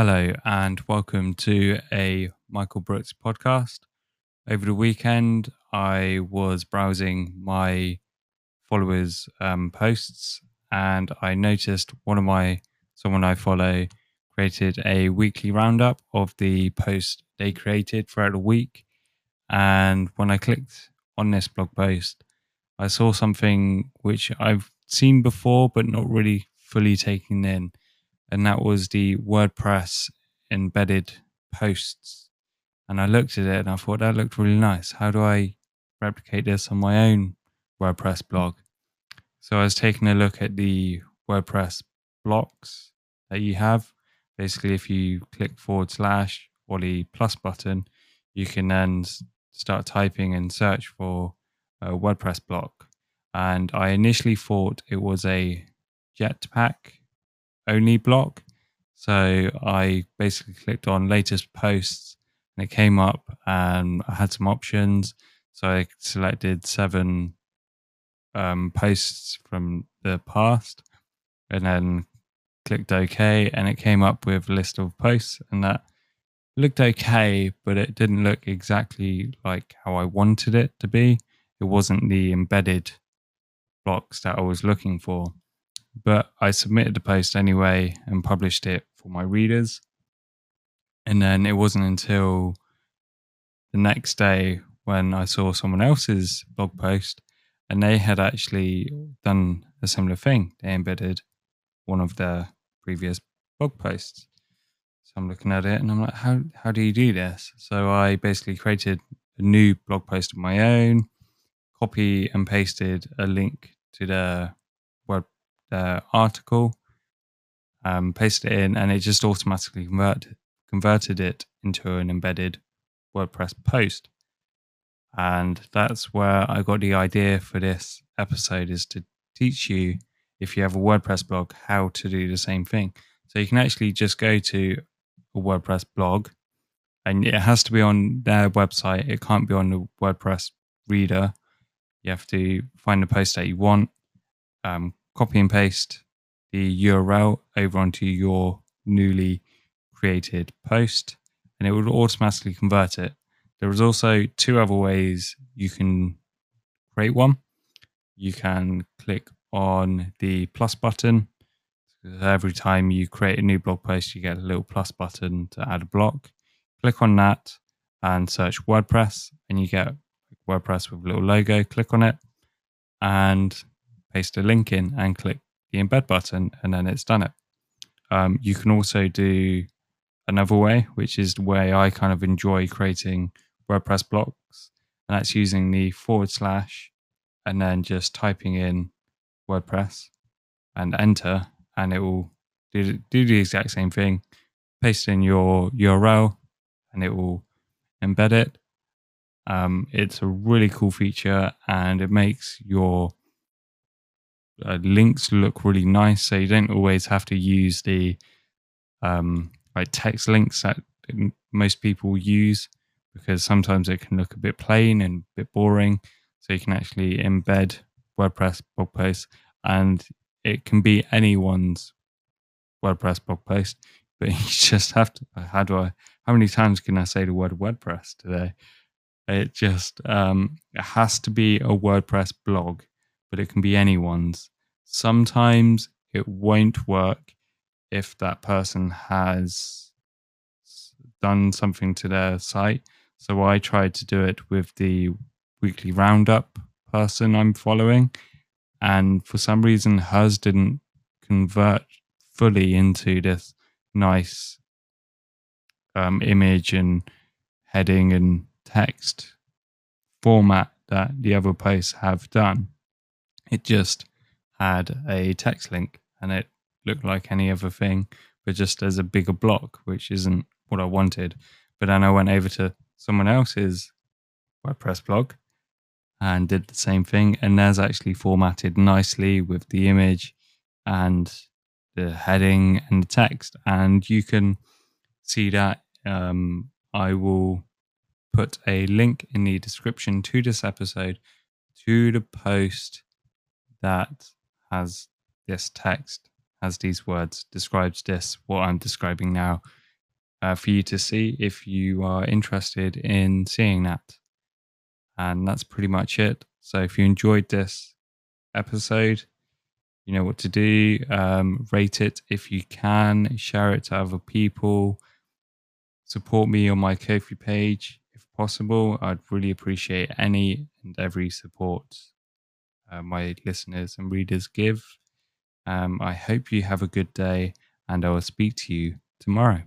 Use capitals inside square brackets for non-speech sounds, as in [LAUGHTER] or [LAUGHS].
Hello, and welcome to a Michael Brooks podcast. Over the weekend, I was browsing my followers' um, posts, and I noticed one of my someone I follow created a weekly roundup of the posts they created throughout the week. And when I clicked on this blog post, I saw something which I've seen before, but not really fully taken in and that was the WordPress embedded posts. And I looked at it and I thought that looked really nice. How do I replicate this on my own WordPress blog? So I was taking a look at the WordPress blocks that you have. Basically, if you click forward slash or the plus button, you can then start typing and search for a WordPress block. And I initially thought it was a Jetpack only block. So I basically clicked on latest posts and it came up and I had some options. So I selected seven um, posts from the past and then clicked OK and it came up with a list of posts and that looked okay, but it didn't look exactly like how I wanted it to be. It wasn't the embedded blocks that I was looking for but I submitted the post anyway and published it for my readers. And then it wasn't until the next day when I saw someone else's blog post and they had actually done a similar thing. They embedded one of their previous blog posts. So I'm looking at it and I'm like, how, how do you do this? So I basically created a new blog post of my own, copy and pasted a link to the web the article, um, pasted it in, and it just automatically converted converted it into an embedded WordPress post. And that's where I got the idea for this episode is to teach you if you have a WordPress blog how to do the same thing. So you can actually just go to a WordPress blog and it has to be on their website. It can't be on the WordPress reader. You have to find the post that you want, um, copy and paste the URL over onto your newly created post and it will automatically convert it. There is also two other ways you can create one. You can click on the plus button. Every time you create a new blog post, you get a little plus button to add a block. Click on that and search WordPress, and you get WordPress with a little logo. Click on it, and paste a link in and click the embed button, and then it's done it. Um, you can also do another way, which is the way I kind of enjoy creating WordPress blocks, and that's using the forward slash and then just typing in WordPress and enter, and it will do, do the exact same thing. Paste in your URL, and it will embed it. Um, it's a really cool feature, and it makes your uh, links look really nice. So you don't always have to use the um, like text links that most people use because sometimes it can look a bit plain and a bit boring. So you can actually embed WordPress blog posts and it can be anyone's WordPress blog post, [LAUGHS] but you just have to. How do I? How many times can I say the word WordPress today? It just um, it has to be a WordPress blog but it can be anyone's. Sometimes it won't work if that person has done something to their site. So I tried to do it with the weekly roundup person I'm following. And for some reason, hers didn't convert fully into this nice um, image and heading and text format that the other posts have done. It just had a text link and it looked like any other thing, but just as a bigger block, which isn't what I wanted. But then I went over to someone else's WordPress blog and did the same thing. And there's actually formatted nicely with the image and the heading and the text. And you can see that. Um, I will put a link in the description to this episode to the post that has this text, has these words, describes this, what I'm describing now uh, for you to see if you are interested in seeing that. And that's pretty much it. So if you enjoyed this episode, you know what to do. Um, rate it if you can, share it to other people, support me on my Ko-fi page if possible. I'd really appreciate any and every support uh, my listeners and readers give. Um, I hope you have a good day, and I will speak to you tomorrow.